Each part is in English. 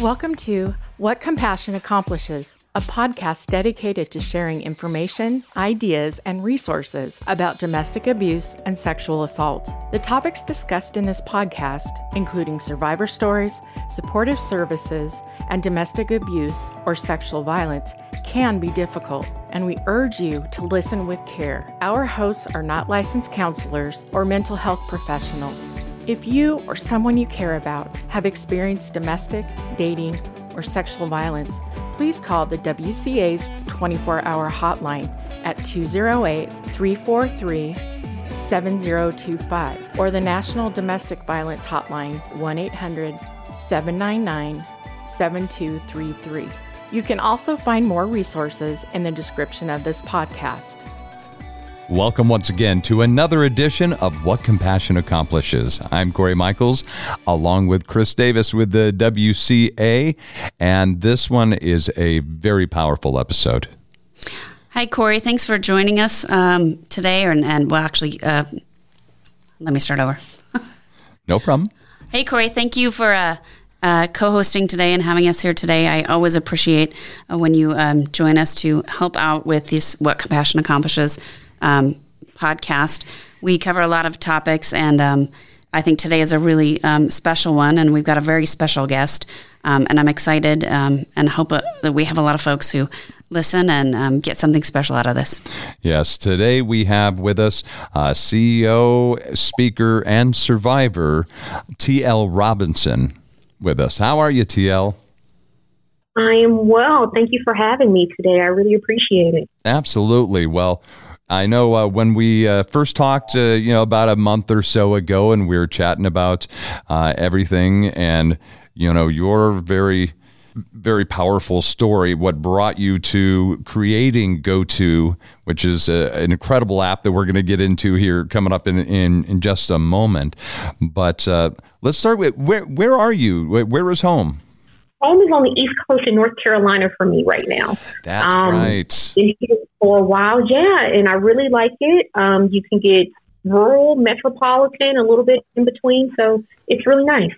Welcome to What Compassion Accomplishes, a podcast dedicated to sharing information, ideas, and resources about domestic abuse and sexual assault. The topics discussed in this podcast, including survivor stories, supportive services, and domestic abuse or sexual violence, can be difficult, and we urge you to listen with care. Our hosts are not licensed counselors or mental health professionals. If you or someone you care about have experienced domestic, dating, or sexual violence, please call the WCA's 24 hour hotline at 208 343 7025 or the National Domestic Violence Hotline 1 800 799 7233. You can also find more resources in the description of this podcast. Welcome once again to another edition of What Compassion Accomplishes. I'm Corey Michaels, along with Chris Davis with the WCA, and this one is a very powerful episode. Hi, Corey. Thanks for joining us um, today, and, and well, actually, uh, let me start over. no problem. Hey, Corey. Thank you for. Uh, uh, co-hosting today and having us here today. I always appreciate uh, when you um, join us to help out with this what compassion accomplishes um, podcast. We cover a lot of topics, and um, I think today is a really um, special one, and we've got a very special guest. Um, and I'm excited um, and hope uh, that we have a lot of folks who listen and um, get something special out of this. Yes, today we have with us uh, CEO, speaker, and survivor T.L. Robinson with us. How are you, T.L.? I am well. Thank you for having me today. I really appreciate it. Absolutely. Well, I know uh, when we uh, first talked, uh, you know, about a month or so ago, and we were chatting about uh, everything, and you know, your very, very powerful story. What brought you to creating GoTo, which is a, an incredible app that we're going to get into here coming up in in, in just a moment. But uh, let's start with where where are you? Where is home? Home is on the East Coast in North Carolina for me right now. That's um, right. Been here for a while, yeah, and I really like it. Um, you can get rural, metropolitan, a little bit in between, so it's really nice.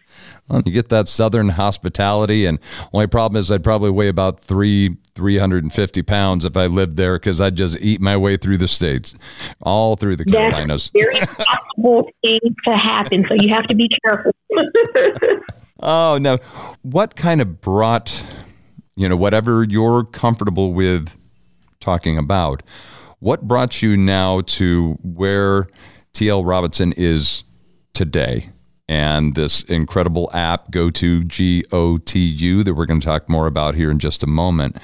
Well, you get that southern hospitality, and only problem is I'd probably weigh about three three hundred and fifty pounds if I lived there because I'd just eat my way through the states, all through the Carolinas. That's very possible thing to happen, so you have to be careful. Oh, no. What kind of brought, you know, whatever you're comfortable with talking about, what brought you now to where TL Robinson is today? And this incredible app, GoTo G O T U, that we're going to talk more about here in just a moment.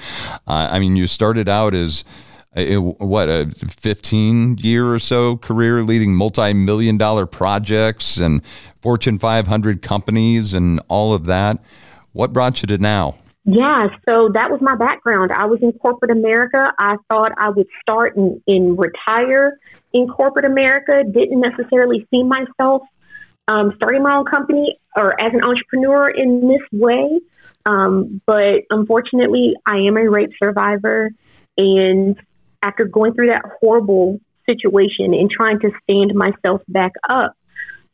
Uh, I mean, you started out as what a 15 year or so career leading multi-million dollar projects and fortune 500 companies and all of that. What brought you to now? Yeah so that was my background. I was in corporate america. I thought i would start and, and retire in corporate america. Didn't necessarily see myself um, starting my own company or as an entrepreneur in this way. Um, but unfortunately i am a rape survivor and after going through that horrible situation and trying to stand myself back up,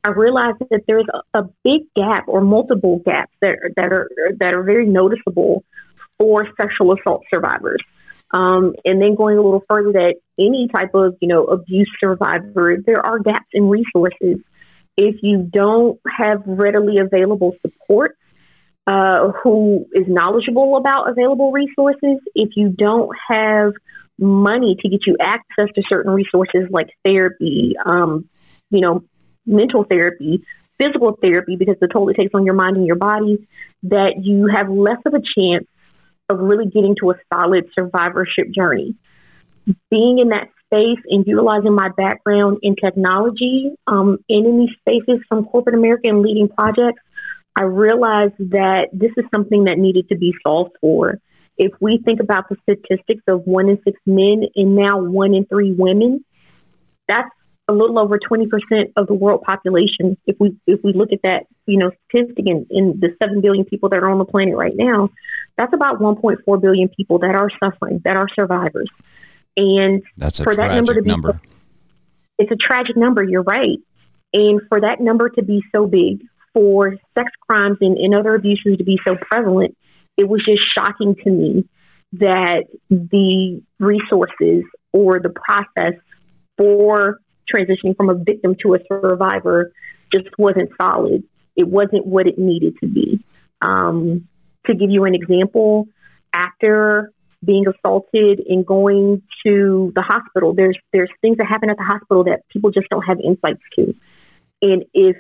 I realized that there's a, a big gap or multiple gaps that that are that are very noticeable for sexual assault survivors. Um, and then going a little further, that any type of you know abuse survivor, there are gaps in resources. If you don't have readily available support, uh, who is knowledgeable about available resources, if you don't have money to get you access to certain resources like therapy, um, you know, mental therapy, physical therapy, because the toll it takes on your mind and your body, that you have less of a chance of really getting to a solid survivorship journey. Being in that space and utilizing my background in technology um, and in these spaces from corporate America and leading projects, I realized that this is something that needed to be solved for. If we think about the statistics of one in six men and now one in three women, that's a little over 20% of the world population. If we if we look at that, you know, statistic in, in the 7 billion people that are on the planet right now, that's about 1.4 billion people that are suffering, that are survivors. And that's for that number to be number. it's a tragic number, you're right. And for that number to be so big, for sex crimes and, and other abuses to be so prevalent, it was just shocking to me that the resources or the process for transitioning from a victim to a survivor just wasn't solid. It wasn't what it needed to be. Um, to give you an example, after being assaulted and going to the hospital, there's there's things that happen at the hospital that people just don't have insights to. And if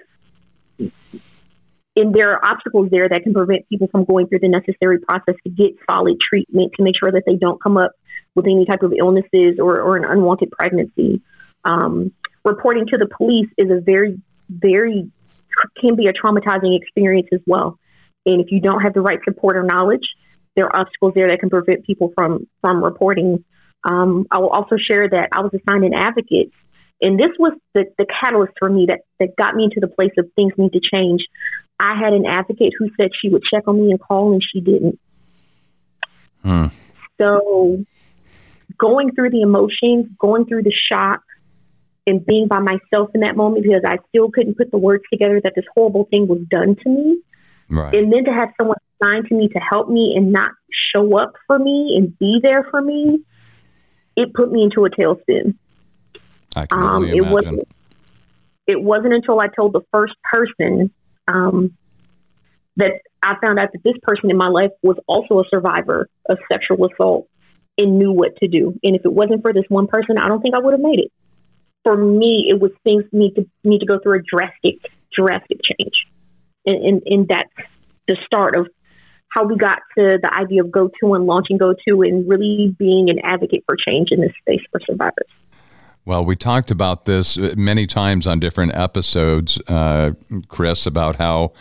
and there are obstacles there that can prevent people from going through the necessary process to get solid treatment to make sure that they don't come up with any type of illnesses or, or an unwanted pregnancy. Um, reporting to the police is a very, very, can be a traumatizing experience as well. And if you don't have the right support or knowledge, there are obstacles there that can prevent people from, from reporting. Um, I will also share that I was assigned an advocate and this was the, the catalyst for me that, that got me into the place of things need to change. I had an advocate who said she would check on me and call, and she didn't. Hmm. So, going through the emotions, going through the shock, and being by myself in that moment because I still couldn't put the words together that this horrible thing was done to me. Right. And then to have someone assigned to me to help me and not show up for me and be there for me, it put me into a tailspin. I can um, it wasn't. It wasn't until I told the first person um, that I found out that this person in my life was also a survivor of sexual assault and knew what to do. And if it wasn't for this one person, I don't think I would have made it. For me, it was things need to need to go through a drastic, drastic change, and, and, and that's the start of how we got to the idea of Go To and launching Go To and really being an advocate for change in this space for survivors. Well, we talked about this many times on different episodes, uh, Chris, about how,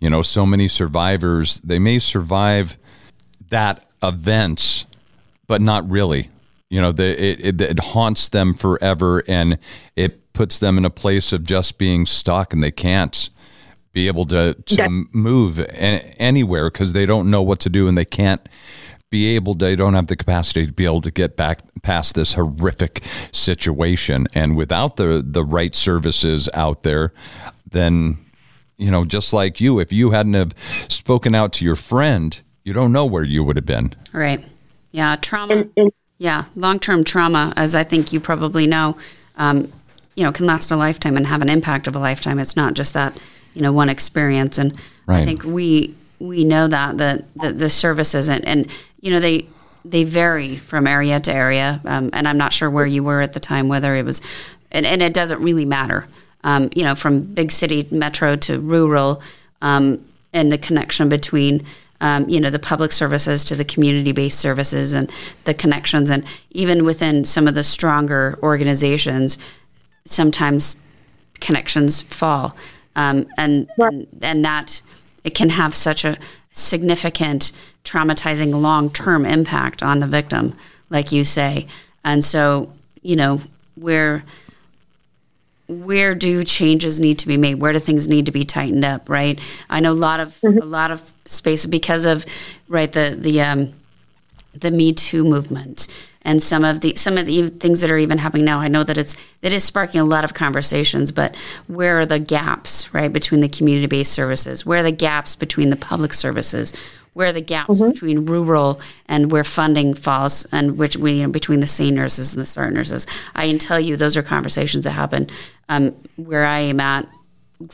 you know, so many survivors, they may survive that event, but not really. You know, the, it, it, it haunts them forever and it puts them in a place of just being stuck and they can't be able to, to yeah. move anywhere because they don't know what to do and they can't be able to, they don't have the capacity to be able to get back past this horrific situation. And without the, the right services out there, then, you know, just like you, if you hadn't have spoken out to your friend, you don't know where you would have been. Right. Yeah. Trauma. Yeah. Long term trauma, as I think you probably know, um, you know, can last a lifetime and have an impact of a lifetime. It's not just that, you know, one experience. And right. I think we, we know that the, the, the services and, and you know they they vary from area to area, um, and I'm not sure where you were at the time, whether it was, and, and it doesn't really matter. Um, you know, from big city metro to rural, um, and the connection between. Um, you know the public services to the community-based services and the connections and even within some of the stronger organizations sometimes connections fall um, and, and and that it can have such a significant traumatizing long term impact on the victim, like you say. And so, you know, where where do changes need to be made? Where do things need to be tightened up? Right. I know a lot of mm-hmm. a lot of space because of right the the um, the Me Too movement and some of the some of the things that are even happening now. I know that it's it is sparking a lot of conversations, but where are the gaps right between the community based services? Where are the gaps between the public services? Where are the gaps mm-hmm. between rural and where funding falls, and which we you know, between the SANE nurses and the start nurses? I can tell you those are conversations that happen um, where I am at,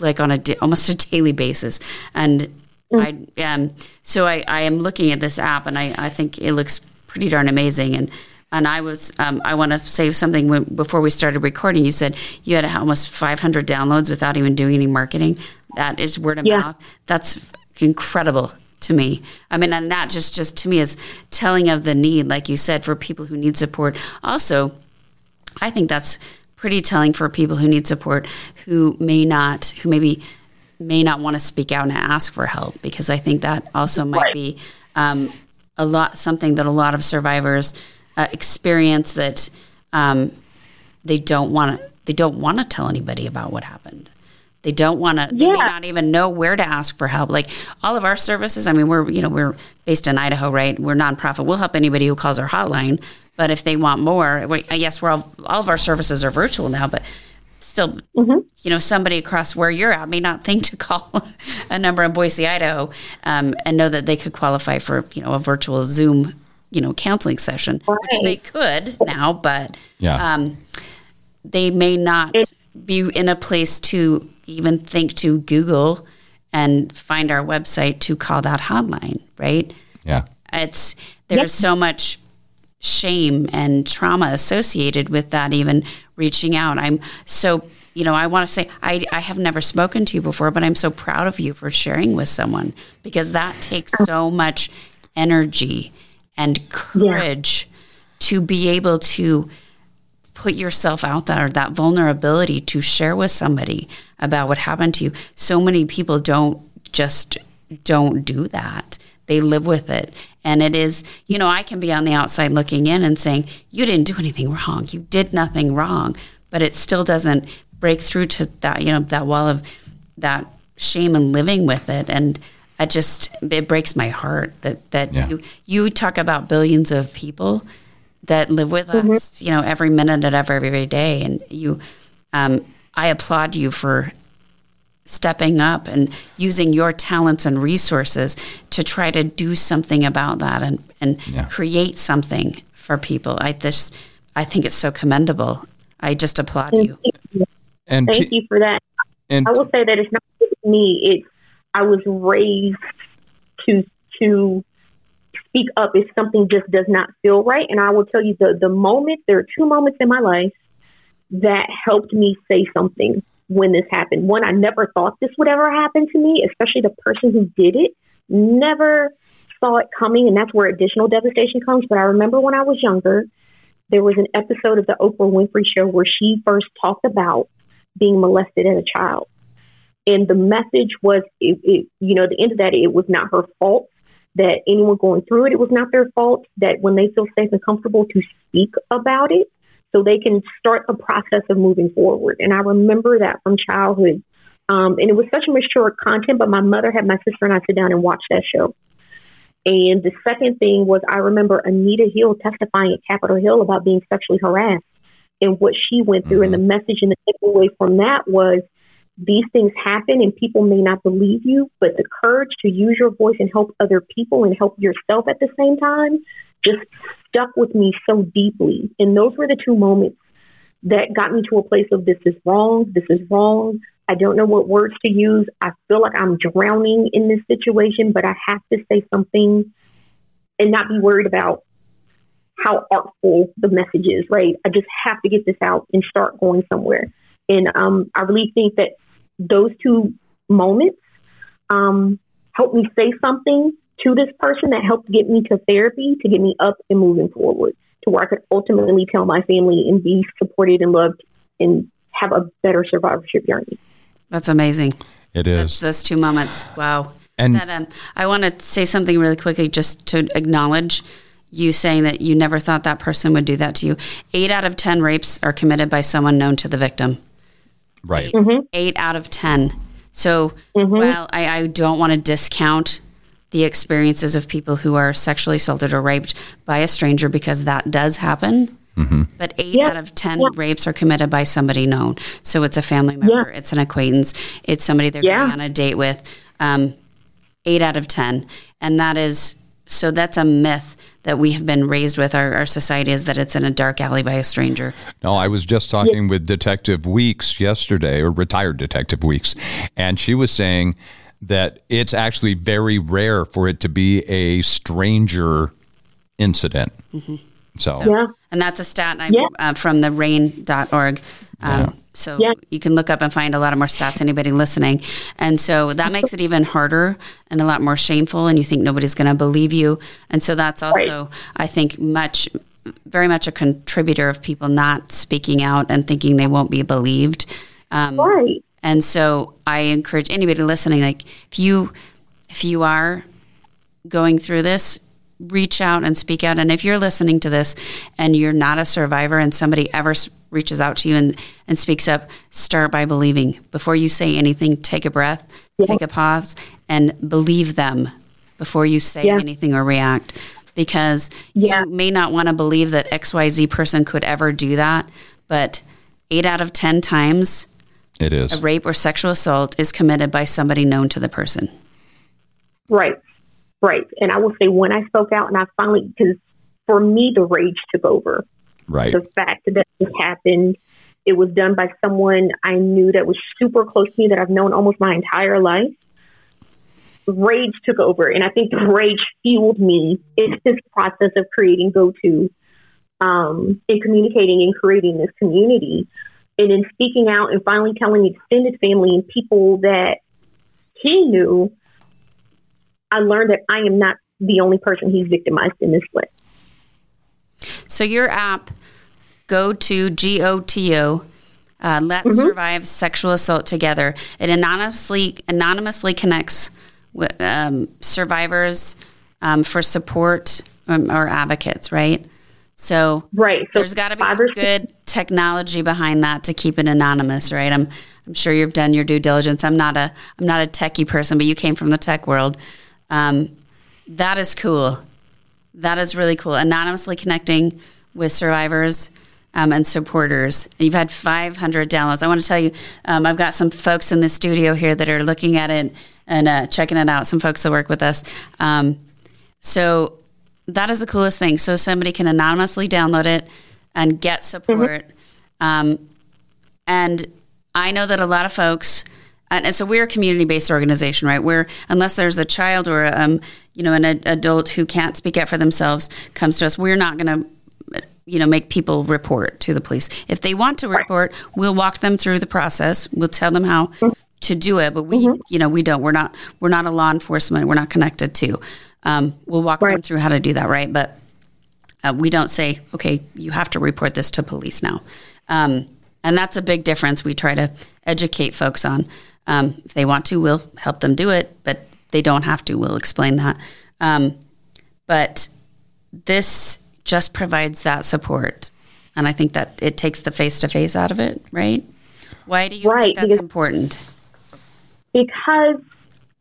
like on a almost a daily basis, and mm. I um, so I, I am looking at this app and I, I think it looks pretty darn amazing and and I was um, I want to say something when, before we started recording. You said you had almost 500 downloads without even doing any marketing. That is word of yeah. mouth. That's incredible to me. I mean, and that just just to me is telling of the need, like you said, for people who need support. Also, I think that's pretty telling for people who need support who may not who maybe may not want to speak out and ask for help because I think that also might right. be um, a lot something that a lot of survivors uh, experience that um, they don't want to they don't want to tell anybody about what happened. They don't want to. They yeah. may not even know where to ask for help. Like all of our services. I mean, we're you know we're based in Idaho, right? We're nonprofit. We'll help anybody who calls our hotline. But if they want more, we, yes, we're all all of our services are virtual now. But still, mm-hmm. you know, somebody across where you're at may not think to call a number in Boise, Idaho, um, and know that they could qualify for, you know, a virtual Zoom, you know, counseling session, right. which they could now, but yeah. um, they may not be in a place to even think to Google and find our website to call that hotline, right? Yeah. It's there's yep. so much shame and trauma associated with that even reaching out. I'm so you know, I want to say I, I have never spoken to you before, but I'm so proud of you for sharing with someone because that takes so much energy and courage yeah. to be able to put yourself out there, that vulnerability to share with somebody about what happened to you. So many people don't just don't do that. They live with it. And it is, you know, I can be on the outside looking in and saying, you didn't do anything wrong. You did nothing wrong. But it still doesn't break through to that, you know, that wall of that shame and living with it. And I just, it breaks my heart that, that yeah. you, you talk about billions of people that live with mm-hmm. us, you know, every minute of every, every day. And you, um, I applaud you for stepping up and using your talents and resources to try to do something about that and, and yeah. create something for people. I this I think it's so commendable. I just applaud Thank you. you. And thank you for that. And I will say that it's not me. It's I was raised to to speak up if something just does not feel right. And I will tell you the the moment there are two moments in my life that helped me say something when this happened. One, I never thought this would ever happen to me, especially the person who did it. Never saw it coming, and that's where additional devastation comes. But I remember when I was younger, there was an episode of the Oprah Winfrey Show where she first talked about being molested as a child. And the message was, it, it, you know, the end of that, it was not her fault that anyone going through it, it was not their fault. That when they feel safe and comfortable to speak about it, so they can start a process of moving forward. And I remember that from childhood. Um, and it was such a mature content, but my mother had my sister and I sit down and watch that show. And the second thing was I remember Anita Hill testifying at Capitol Hill about being sexually harassed and what she went through. Mm-hmm. And the message and the takeaway from that was these things happen and people may not believe you, but the courage to use your voice and help other people and help yourself at the same time just stuck with me so deeply. And those were the two moments that got me to a place of this is wrong, this is wrong. I don't know what words to use. I feel like I'm drowning in this situation, but I have to say something and not be worried about how artful the message is, right? I just have to get this out and start going somewhere. And um, I really think that those two moments um, helped me say something to this person that helped get me to therapy to get me up and moving forward to where I could ultimately tell my family and be supported and loved and have a better survivorship journey. That's amazing. It is. those two moments. Wow. And that, um, I want to say something really quickly just to acknowledge you saying that you never thought that person would do that to you. Eight out of 10 rapes are committed by someone known to the victim. Right. Mm-hmm. Eight out of 10. So, mm-hmm. while I, I don't want to discount the experiences of people who are sexually assaulted or raped by a stranger because that does happen. Mm-hmm. But eight yeah. out of 10 yeah. rapes are committed by somebody known. So it's a family member, yeah. it's an acquaintance, it's somebody they're going on a date with. Um, eight out of 10. And that is, so that's a myth that we have been raised with our, our society is that it's in a dark alley by a stranger. No, I was just talking with Detective Weeks yesterday, or retired Detective Weeks, and she was saying that it's actually very rare for it to be a stranger incident. Mm-hmm. So, yeah. and that's a stat I, yeah. uh, from the RAINN.org. Um, yeah. So yeah. you can look up and find a lot of more stats, anybody listening. And so that makes it even harder and a lot more shameful, and you think nobody's going to believe you. And so that's also, right. I think, much, very much a contributor of people not speaking out and thinking they won't be believed. Um, right. And so I encourage anybody listening, like if you if you are going through this, reach out and speak out. And if you're listening to this and you're not a survivor and somebody ever reaches out to you and, and speaks up, start by believing. Before you say anything, take a breath, yeah. take a pause, and believe them before you say yeah. anything or react. Because yeah. you may not want to believe that XYZ person could ever do that, but eight out of 10 times, It is. a rape or sexual assault is committed by somebody known to the person. Right, right. And I will say when I spoke out and I finally, because for me, the rage took over. Right. The fact that this happened, it was done by someone I knew that was super close to me that I've known almost my entire life. Rage took over, and I think the rage fueled me in this process of creating GoTo um, and communicating and creating this community. And in speaking out and finally telling extended family and people that he knew, I learned that I am not the only person he's victimized in this way. So your app, go to G O T O. Uh, Let's survive sexual assault together. It anonymously anonymously connects with, um, survivors um, for support um, or advocates, right? So Right. So there's got to be some good technology behind that to keep it anonymous, right? I'm I'm sure you've done your due diligence. I'm not a I'm not a techie person, but you came from the tech world. Um, that is cool. That is really cool. Anonymously connecting with survivors um, and supporters. You've had 500 downloads. I want to tell you, um, I've got some folks in the studio here that are looking at it and uh, checking it out. Some folks that work with us. Um, so that is the coolest thing. So somebody can anonymously download it and get support. Um, and I know that a lot of folks, and and so we're a community based organization, right? Where unless there's a child or um, you know an ad- adult who can't speak up for themselves comes to us, we're not going to you know make people report to the police. If they want to report, we'll walk them through the process. We'll tell them how to do it, but we you know we don't. We're not we're not a law enforcement. We're not connected to. Um, we'll walk them through how to do that, right? But uh, we don't say, okay, you have to report this to police now. Um, and that's a big difference we try to educate folks on. Um, if they want to, we'll help them do it, but they don't have to. We'll explain that. Um, but this just provides that support. And I think that it takes the face to face out of it, right? Why do you Right, think that's because- important? because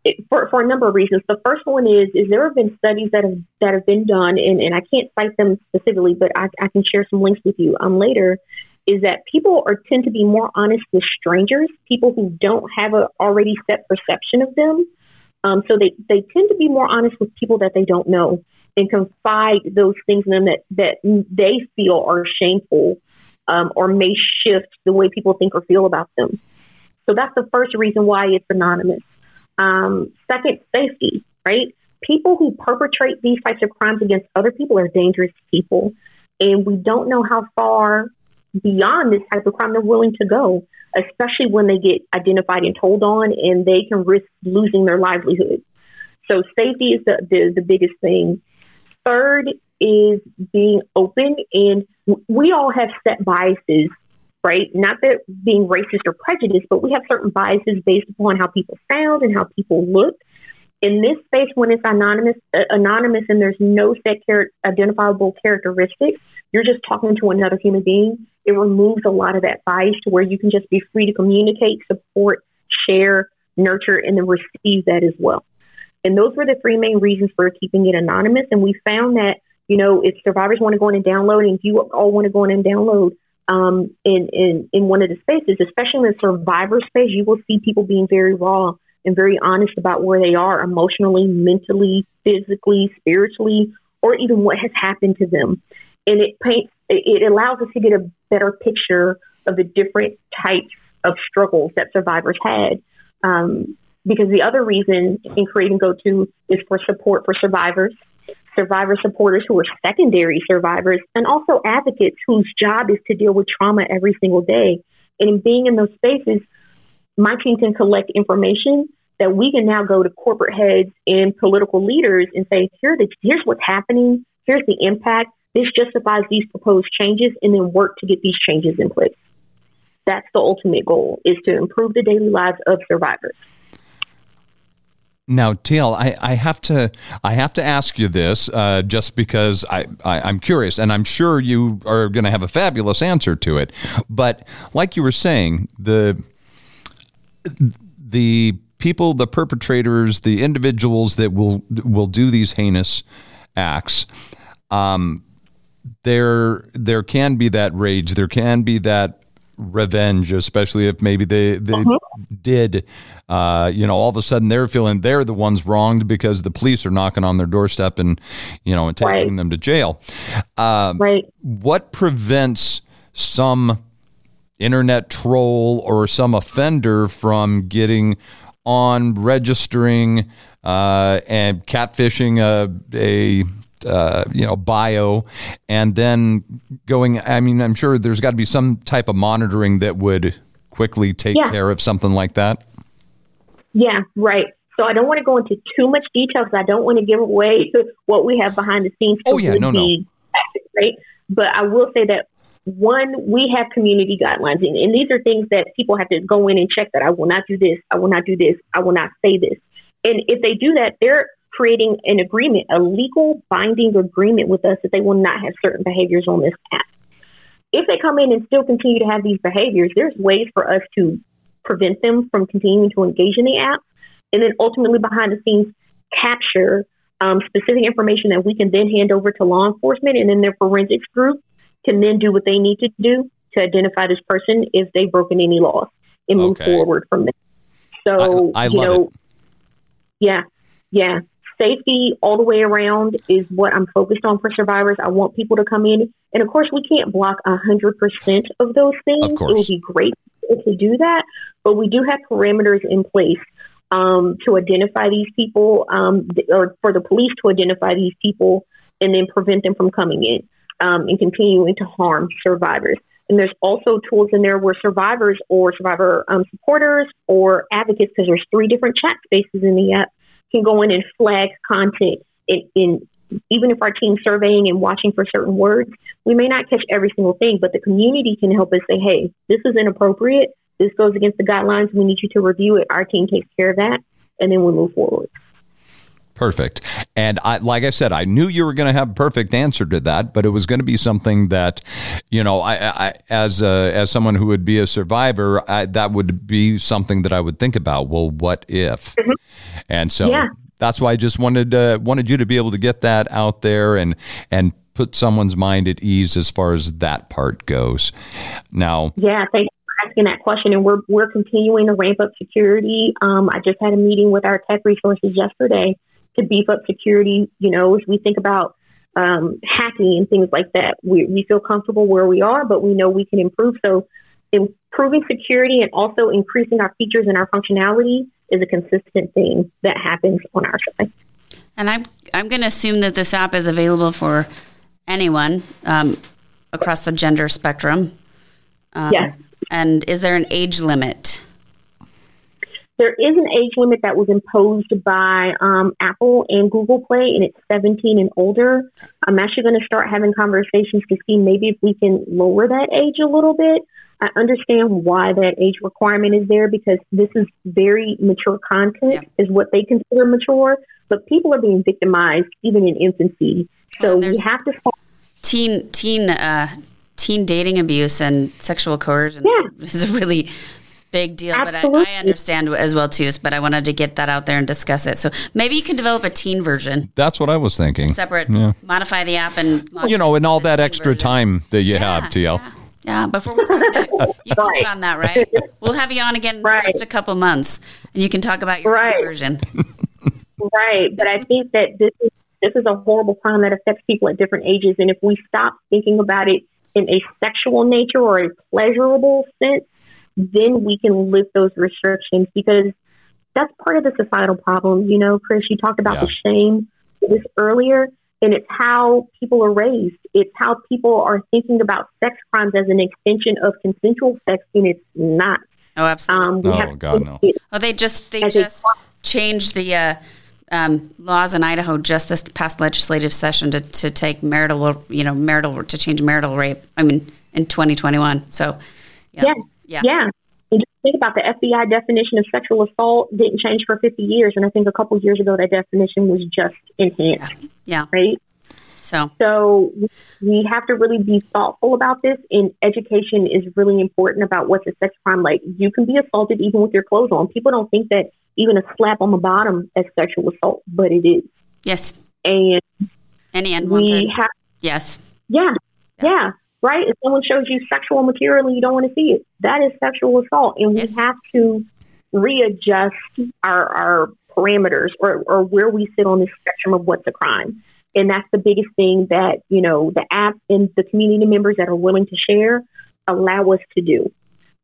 it, for, for a number of reasons. The first one is is there have been studies that have that have been done, and, and I can't cite them specifically, but I, I can share some links with you um, later. Is that people are tend to be more honest with strangers, people who don't have an already set perception of them. Um, so they, they tend to be more honest with people that they don't know and confide those things in them that, that they feel are shameful um, or may shift the way people think or feel about them. So that's the first reason why it's anonymous. Um, second, safety, right? People who perpetrate these types of crimes against other people are dangerous people. And we don't know how far beyond this type of crime they're willing to go, especially when they get identified and told on and they can risk losing their livelihood. So safety is the, the, the biggest thing. Third is being open and we all have set biases right? Not that being racist or prejudiced, but we have certain biases based upon how people sound and how people look. In this space, when it's anonymous, uh, anonymous, and there's no set char- identifiable characteristics, you're just talking to another human being. It removes a lot of that bias to where you can just be free to communicate, support, share, nurture, and then receive that as well. And those were the three main reasons for keeping it anonymous. And we found that, you know, if survivors want to go in and download, and you all want to go in and download, um, in, in, in one of the spaces, especially in the survivor space, you will see people being very raw and very honest about where they are emotionally, mentally, physically, spiritually, or even what has happened to them. And it paints, it allows us to get a better picture of the different types of struggles that survivors had. Um, because the other reason in creating GoTo is for support for survivors survivor supporters who are secondary survivors, and also advocates whose job is to deal with trauma every single day. And in being in those spaces, my team can collect information that we can now go to corporate heads and political leaders and say, Here here's what's happening, here's the impact, this justifies these proposed changes, and then work to get these changes in place. That's the ultimate goal, is to improve the daily lives of survivors. Now, TL, I, I have to I have to ask you this uh, just because I, I I'm curious, and I'm sure you are going to have a fabulous answer to it. But like you were saying, the the people, the perpetrators, the individuals that will will do these heinous acts, um, there there can be that rage, there can be that revenge, especially if maybe they they Mhm. did, uh, you know, all of a sudden they're feeling they're the ones wronged because the police are knocking on their doorstep and you know and taking Right. them to jail. Um, Right. what prevents some internet troll or some offender from getting on registering uh, and catfishing a, a uh, you know bio and then going i mean i'm sure there's got to be some type of monitoring that would quickly take Yeah. care of something like that Yeah, right. So I don't want to go into too much detail because I don't want to give away what we have behind the scenes. Oh, yeah, no, no. Right. But I will say that one, we have community guidelines, and, and these are things that people have to go in and check that I will not do this, I will not do this, I will not say this. And if they do that, they're creating an agreement, a legal binding agreement with us that they will not have certain behaviors on this app. If they come in and still continue to have these behaviors, there's ways for us to prevent them from continuing to engage in the app and then ultimately behind the scenes capture um, specific information that we can then hand over to law enforcement and then their forensics group can then do what they need to do to identify this person if they've broken any laws and move forward from there. So, I- I you know, it. yeah, yeah. Safety all the way around is what I'm focused on for survivors. I want people to come in, and of course, we can't block hundred percent of those things. Of It would be great to do that, but we do have parameters in place um, to identify these people, um, or for the police to identify these people, and then prevent them from coming in um, and continuing to harm survivors. And there's also tools in there where survivors or survivor um, supporters or advocates, because there's three different chat spaces in the app, can go in and flag content in, in even if our team's surveying and watching for certain words, we may not catch every single thing, but the community can help us say, hey, this is inappropriate. This goes against the guidelines. We need you to review it. Our team takes care of that, and then we move forward. Perfect. And I, like I said, I knew you were going to have a perfect answer to that, but it was going to be something that, you know, I, I as a, as someone who would be a survivor, I, that would be something that I would think about. Well, what if? And so Yeah. that's why I just wanted uh, wanted you to be able to get that out there and and put someone's mind at ease as far as that part goes. Now, Yeah, thank you for asking that question. And we're we're continuing to ramp up security. Um, I just had a meeting with our tech resources yesterday to beef up security. You know, as we think about um, hacking and things like that, we we feel comfortable where we are, but we know we can improve. So, improving security and also increasing our features and our functionality is a consistent thing that happens on our side. And I'm I'm going to assume that this app is available for anyone um, across the gender spectrum. Um, Yes. And is there an age limit? There is an age limit that was imposed by um, Apple and Google Play, and it's 17 and older. I'm actually going to start having conversations to see maybe if we can lower that age a little bit. I understand why that age requirement is there because this is very mature content, is what they consider mature. But people are being victimized even in infancy, so we there's- have to. start Teen teen uh, teen dating abuse and sexual coercion Yeah. is a really big deal. But I, I understand as well too. But I wanted to get that out there and discuss it. So maybe you can develop a teen version, that's what I was thinking. separate, Yeah. modify the app and You know, and all that extra version. time that you have, TL. Yeah, yeah. Before we talk next, you can Right. get on that, right? We'll have you on again in just a couple months, and you can talk about your teen Right. version. Right, but I think that this is this is a horrible crime that affects people at different ages, and if we stop thinking about it in a sexual nature or a pleasurable sense, then we can lift those restrictions because that's part of the societal problem. You know, Chris, you talked about Yeah. the shame this earlier, and it's how people are raised. It's how people are thinking about sex crimes as an extension of consensual sex, and it's not. Oh, absolutely. Um, we Oh, have God, no. at it Well, they just they As a- just changed the uh, um, laws in Idaho just this past legislative session to, to take marital you know marital to change marital rape. I mean in 2021. So yeah, Yeah. Yeah, Yeah. And just think about the FBI definition of sexual assault didn't change for 50 years. And I think a couple years ago, that definition was just enhanced, yeah. right? So So we have to really be thoughtful about this. And education is really important about what's a sex crime. Like you can be assaulted even with your clothes on. People don't think that even a slap on the bottom is sexual assault, but it is. yes, And any unwanted. we have yes, Yeah, yeah. Right? If someone shows you sexual material and you don't want to see it, that is sexual assault. And we Yes. have to readjust our, our parameters or, or where we sit on the spectrum of what's a crime. And that's the biggest thing that, you know, the app and the community members that are willing to share allow us to do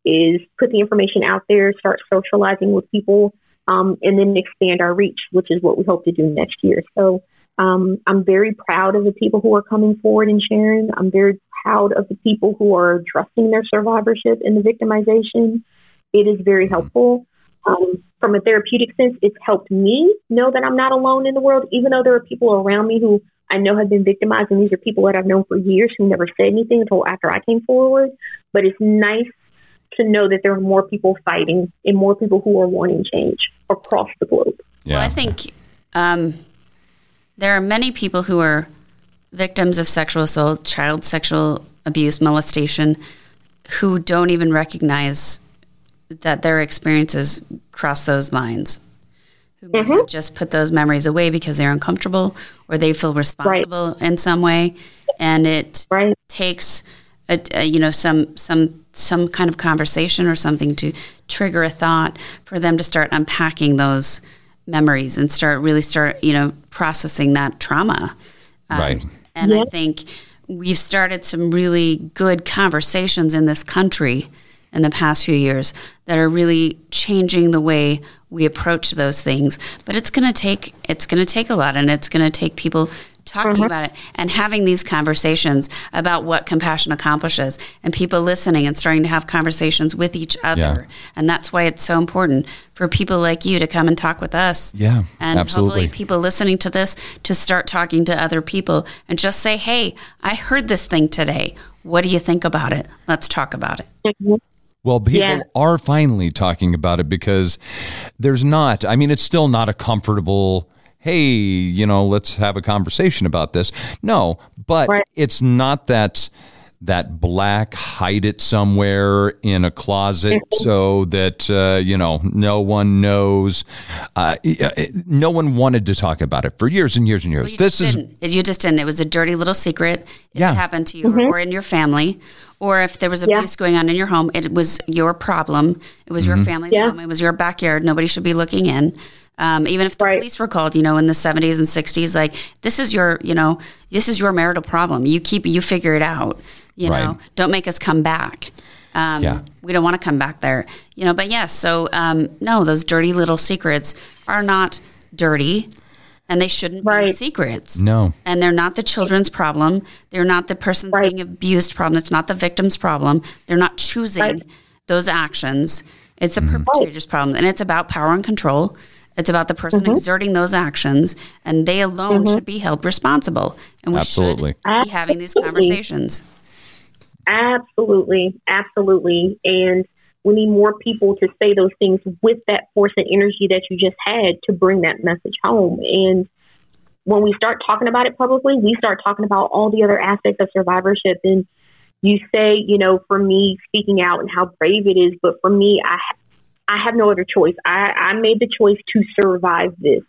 is put the information out there, start socializing with people, um, and then expand our reach, which is what we hope to do next year. So um, I'm very proud of the people who are coming forward and sharing. I'm very proud of the people who are addressing their survivorship and the victimization. It is very helpful. Um, from a therapeutic sense, it's helped me know that I'm not alone in the world, even though there are people around me who I know have been victimized, and these are people that I've known for years who never said anything until after I came forward. But it's nice to know that there are more people fighting and more people who are wanting change across the globe. Yeah. Well, I think um, there are many people who are victims of sexual assault, child sexual abuse, molestation, who don't even recognize that their experiences cross those lines. Who mm-hmm. have just put those memories away because they're uncomfortable or they feel responsible in some way, and it Right? takes a, a, you know some some some kind of conversation or something to trigger a thought for them to start unpacking those memories and start really start you know processing that trauma. Um, Right. and i think we've started some really good conversations in this country in the past few years that are really changing the way we approach those things. But it's going to take it's going to take a lot and it's going to take people talking mm-hmm. about it and having these conversations about what compassion accomplishes and people listening and starting to have conversations with each other. Yeah. and that's why it's so important for people like you to come and talk with us. Yeah, and absolutely. hopefully people listening to this to start talking to other people and just say hey i heard this thing today. What do you think about it? Let's talk about it. Mm-hmm. Well, people Yeah. are finally talking about it because there's not, I mean, it's still not a comfortable, hey, you know, let's have a conversation about this. No, but Right. it's not that that black hide it somewhere in a closet so that uh, you know no one knows uh, no one wanted to talk about it for years and years and years you this is didn't. you just didn't it was a dirty little secret if Yeah. it happened to you or in your family or if there was Yeah. abuse going on in your home it was your problem it was Mm-hmm. your family's Yeah. home it was your backyard nobody should be looking in um, even if the Right. police were called, you know, in the 70s and 60s, like this is your, you know, this is your marital problem. You keep, you figure it out. You Right. know, don't make us come back. Um, Yeah. We don't want to come back there, you know. But yes, so um, no, those dirty little secrets are not dirty, and they shouldn't be secrets. no And they're not the children's problem. They're not the person's Right. being abused problem. It's not the victim's problem. They're not choosing Right. those actions. It's the Mm-hmm. perpetrator's problem. And it's about power and control. It's about the person Mm-hmm. exerting those actions, and they alone should be held responsible. And we Absolutely. should be having these conversations. Absolutely, absolutely. And we need more people to say those things with that force and energy that you just had to bring that message home. And when we start talking about it publicly, we start talking about all the other aspects of survivorship. And you say, you know, for me, speaking out and how brave it is, but for me, I I have no other choice. I, I made the choice to survive this.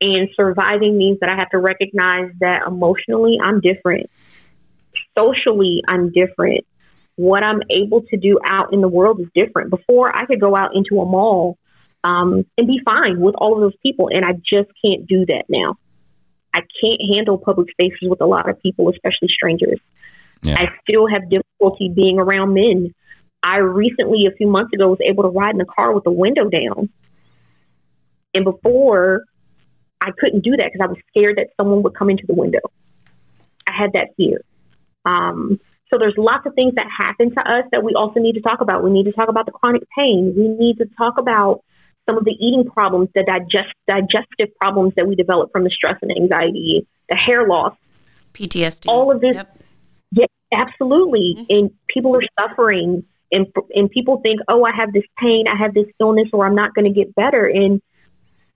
And surviving means that I have to recognize that emotionally I'm different. Socially, I'm different. What I'm able to do out in the world is different. Before, I could go out into a mall um, and be fine with all of those people, and I just can't do that now. I can't handle public spaces with a lot of people, especially strangers. Yeah. I still have difficulty being around men. I recently, a few months ago, was able to ride in the car with the window down. And before, I couldn't do that because I was scared that someone would come into the window. I had that fear. Um, so there's lots of things that happen to us that we also need to talk about. We need to talk about the chronic pain. We need to talk about some of the eating problems, the digest, digestive problems that we develop from the stress and anxiety, the hair loss, PTSD. all of this Yep. yeah, absolutely. And people are suffering, and and people think, oh, I have this pain, I have this illness, or I'm not going to get better. And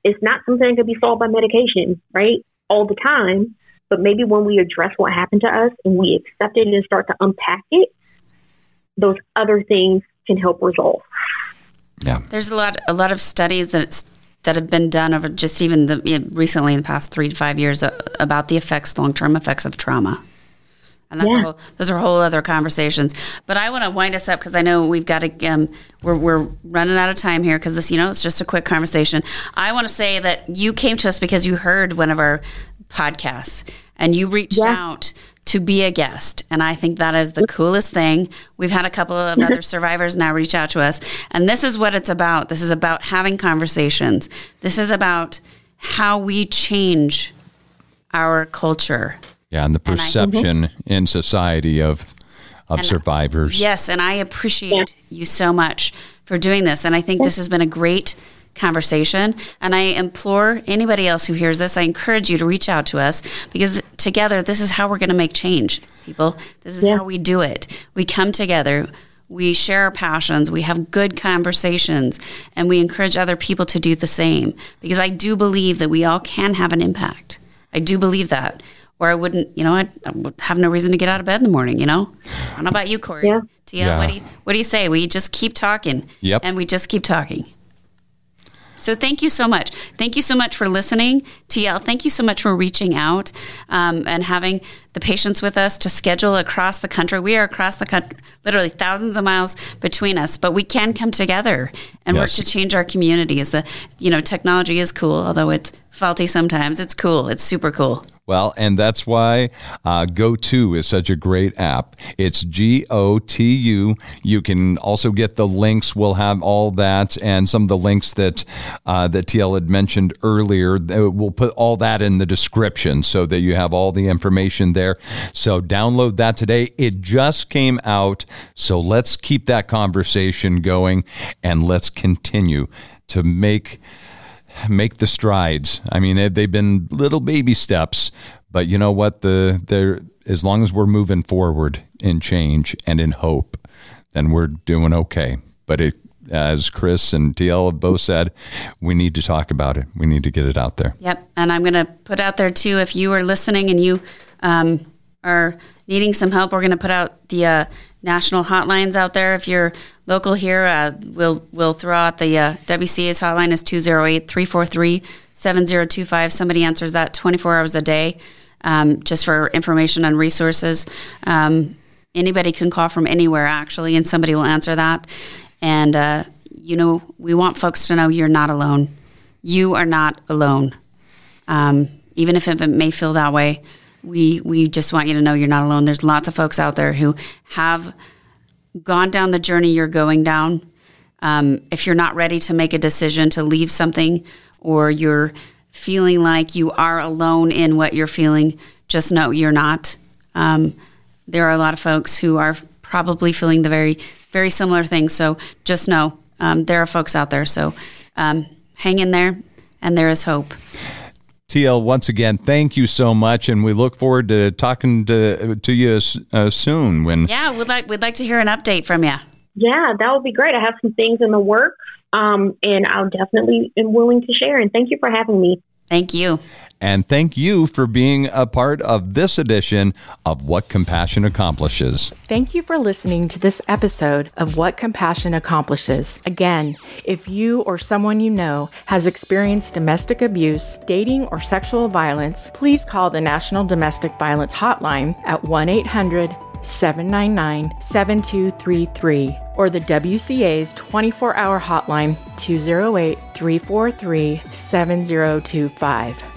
it's not something that can be solved by medication, right? All the time. But maybe when we address what happened to us and we accept it and start to unpack it, those other things can help resolve. yeah There's a lot, a lot of studies that that have been done over just even the recently in the past three to five years uh, about the effects, long term effects of trauma. And that's Yeah. a whole, those are whole other conversations. But I want to wind us up because I know we've got to. Um, we're we're running out of time here because this, you know, it's just a quick conversation. I want to say that you came to us because you heard one of our podcasts and you reached Yeah. out to be a guest. And I think that is the coolest thing. We've had a couple of other survivors now reach out to us. And this is what it's about. This is about having conversations. This is about how we change our culture. Yeah, and the mhm. perception in society of of survivors. Yes, and I appreciate you so much for doing this. And I think this has been a great conversation. And I implore anybody else who hears this, I encourage you to reach out to us because together, this is how we're going to make change, people. This is Yeah. how we do it. We come together. We share our passions. We have good conversations, and we encourage other people to do the same. Because I do believe that we all can have an impact. I do believe that, or I wouldn't. You know, I'd, I would have no reason to get out of bed in the morning. You know, I don't know about you, Corey. Yeah. Tia, Yeah. what do you what do you say? We just keep talking. Yep. And we just keep talking. So thank you so much. Thank you so much for listening, TL. Thank you so much for reaching out um, and having the patience with us to schedule across the country. We are across the country, literally thousands of miles between us, but we can come together and work to change our communities. The you know technology is cool, although it's faulty sometimes. It's cool. It's super cool. Well, and that's why uh, GOTU is such a great app. It's G O T U. You can also get the links. We'll have all that and some of the links that uh, that TL had mentioned earlier. We'll put all that in the description so that you have all the information there. So download that today. It just came out, so let's keep that conversation going and let's continue to make make the strides. I mean, they- they've been little baby steps, but you know what? The there as long as we're moving forward in change and in hope, then we're doing okay. But it, as Chris and TL have both said, we need to talk about it. We need to get it out there. Yep. And I'm going to put out there too if you are listening and you um, are needing some help, we're going to put out the uh, national hotlines out there. If you're local here, uh, we'll, we'll throw out the uh, WCA's hotline is 208 343 7025. Somebody answers that 24 hours a day um, just for information on resources. Um, anybody can call from anywhere actually, and somebody will answer that. And, uh, you know, we want folks to know you're not alone. You are not alone. Um, even if it may feel that way, we, we just want you to know you're not alone. There's lots of folks out there who have gone down the journey you're going down. Um, if you're not ready to make a decision to leave something or you're feeling like you are alone in what you're feeling, just know you're not. Um, there are a lot of folks who are probably feeling the very, very similar things. So just know um, there are folks out there. So um, hang in there, and there is hope. TL, once again, thank you so much, and we look forward to talking to to you uh, soon. When Yeah, we'd like we'd like to hear an update from you. Yeah, that would be great. I have some things in the works, um, and I'll definitely am willing to share. And thank you for having me. Thank you. And thank you for being a part of this edition of What Compassion Accomplishes. Thank you for listening to this episode of What Compassion Accomplishes. Again, if you or someone you know has experienced domestic abuse, dating, or sexual violence, please call the National Domestic Violence Hotline at 1 800 799 7233 or the WCA's 24 hour hotline 208 343 7025.